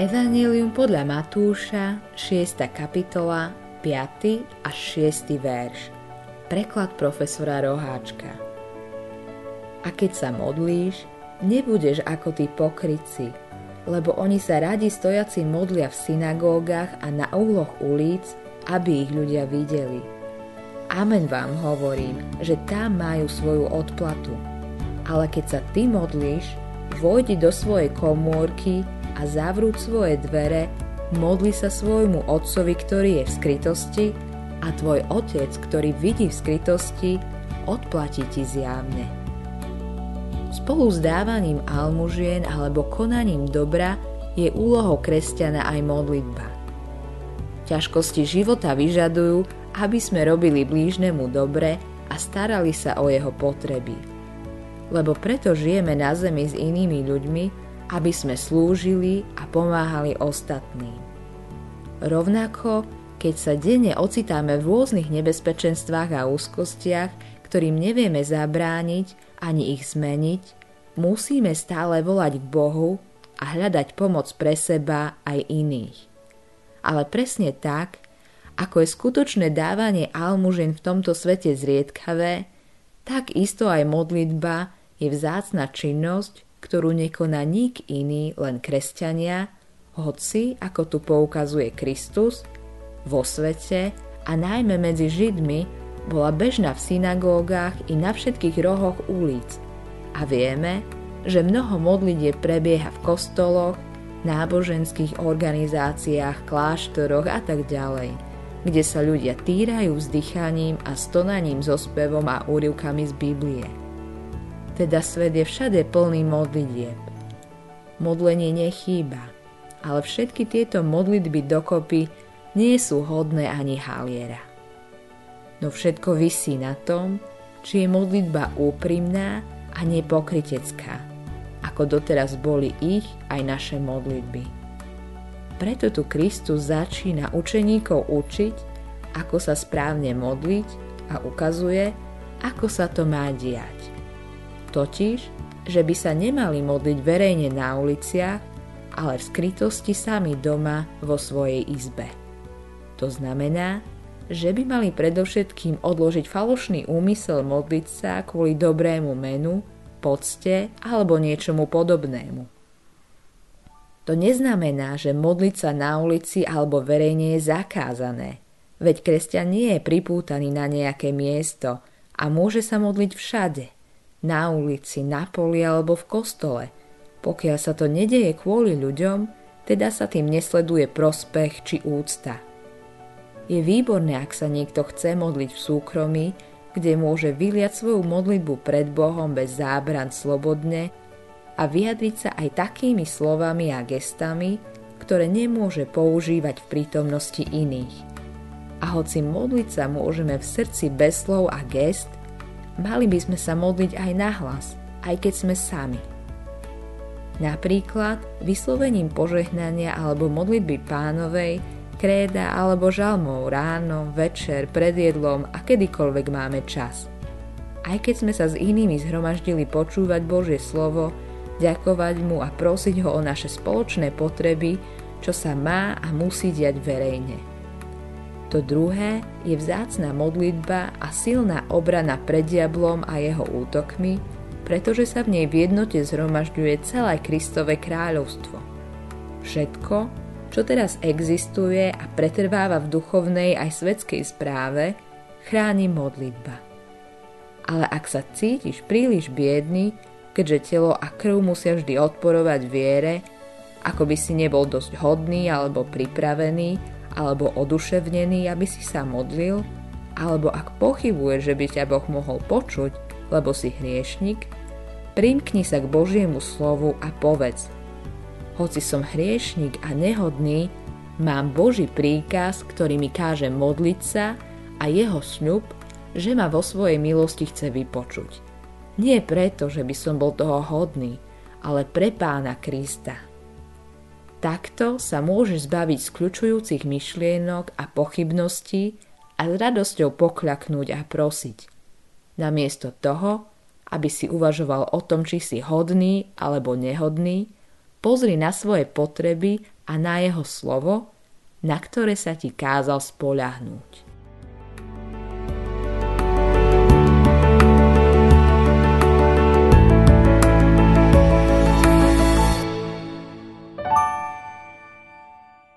Evangelium podľa Matúša, 6. kapitola, 5. až 6. verš. Preklad profesora Roháčka. A keď sa modlíš, nebudeš ako tí pokryci, lebo oni sa radi stojaci modlia v synagógach a na uhloch ulic, aby ich ľudia videli. Amen vám hovorím, že tam majú svoju odplatu. Ale keď sa ty modlíš, vojdi do svojej komórky a zavrúť svoje dvere, modli sa svojmu otcovi, ktorý je v skrytosti a tvoj otec, ktorý vidí v skrytosti, odplatí ti zjavne. Spolu s dávaním almužien alebo konaním dobra je úlohou kresťana aj modlitba. Ťažkosti života vyžadujú, aby sme robili blížnemu dobre a starali sa o jeho potreby. Lebo preto žijeme na zemi s inými ľuďmi, aby sme slúžili a pomáhali ostatným. Rovnako, keď sa denne ocitáme v rôznych nebezpečenstvách a úzkostiach, ktorým nevieme zabrániť ani ich zmeniť, musíme stále volať k Bohu a hľadať pomoc pre seba aj iných. Ale presne tak, ako je skutočné dávanie almužen v tomto svete zriedkavé, tak isto aj modlitba je vzácna činnosť, ktorú nekoná nik iný, len kresťania, hoci, ako tu poukazuje Kristus, vo svete a najmä medzi Židmi bola bežná v synagógach i na všetkých rohoch ulic. A vieme, že mnoho modlitie prebieha v kostoloch, náboženských organizáciách, kláštoroch a tak ďalej, kde sa ľudia týrajú vzdychaním a stonaním so spevom a úrivkami z Biblie teda svet je všade plný modlitieb. Modlenie nechýba, ale všetky tieto modlitby dokopy nie sú hodné ani haliera. No všetko visí na tom, či je modlitba úprimná a nepokritecká, ako doteraz boli ich aj naše modlitby. Preto tu Kristus začína učeníkov učiť, ako sa správne modliť a ukazuje, ako sa to má diať. Totiž, že by sa nemali modliť verejne na uliciach, ale v skrytosti sami doma vo svojej izbe. To znamená, že by mali predovšetkým odložiť falošný úmysel modliť sa kvôli dobrému menu, pocte alebo niečomu podobnému. To neznamená, že modliť sa na ulici alebo verejne je zakázané, veď kresťan nie je pripútaný na nejaké miesto a môže sa modliť všade – na ulici, na poli alebo v kostole. Pokiaľ sa to nedeje kvôli ľuďom, teda sa tým nesleduje prospech či úcta. Je výborné, ak sa niekto chce modliť v súkromí, kde môže vyliať svoju modlitbu pred Bohom bez zábran slobodne a vyjadriť sa aj takými slovami a gestami, ktoré nemôže používať v prítomnosti iných. A hoci modliť sa môžeme v srdci bez slov a gest, mali by sme sa modliť aj nahlas, aj keď sme sami. Napríklad vyslovením požehnania alebo modlitby pánovej, kréda alebo žalmov ráno, večer, pred jedlom a kedykoľvek máme čas. Aj keď sme sa s inými zhromaždili počúvať Božie slovo, ďakovať mu a prosiť ho o naše spoločné potreby, čo sa má a musí diať verejne. To druhé je vzácna modlitba a silná obrana pred diablom a jeho útokmi, pretože sa v nej v jednote zhromažďuje celé Kristové kráľovstvo. Všetko, čo teraz existuje a pretrváva v duchovnej aj svetskej správe, chráni modlitba. Ale ak sa cítiš príliš biedný, keďže telo a krv musia vždy odporovať viere, ako by si nebol dosť hodný alebo pripravený, alebo oduševnený, aby si sa modlil, alebo ak pochybuje, že by ťa Boh mohol počuť, lebo si hriešnik, primkni sa k Božiemu slovu a povedz Hoci som hriešnik a nehodný, mám Boží príkaz, ktorý mi káže modliť sa a jeho sľub, že ma vo svojej milosti chce vypočuť. Nie preto, že by som bol toho hodný, ale pre pána Krista. Takto sa môžeš zbaviť skľučujúcich myšlienok a pochybností a s radosťou pokľaknúť a prosiť. Namiesto toho, aby si uvažoval o tom, či si hodný alebo nehodný, pozri na svoje potreby a na jeho slovo, na ktoré sa ti kázal spoľahnúť.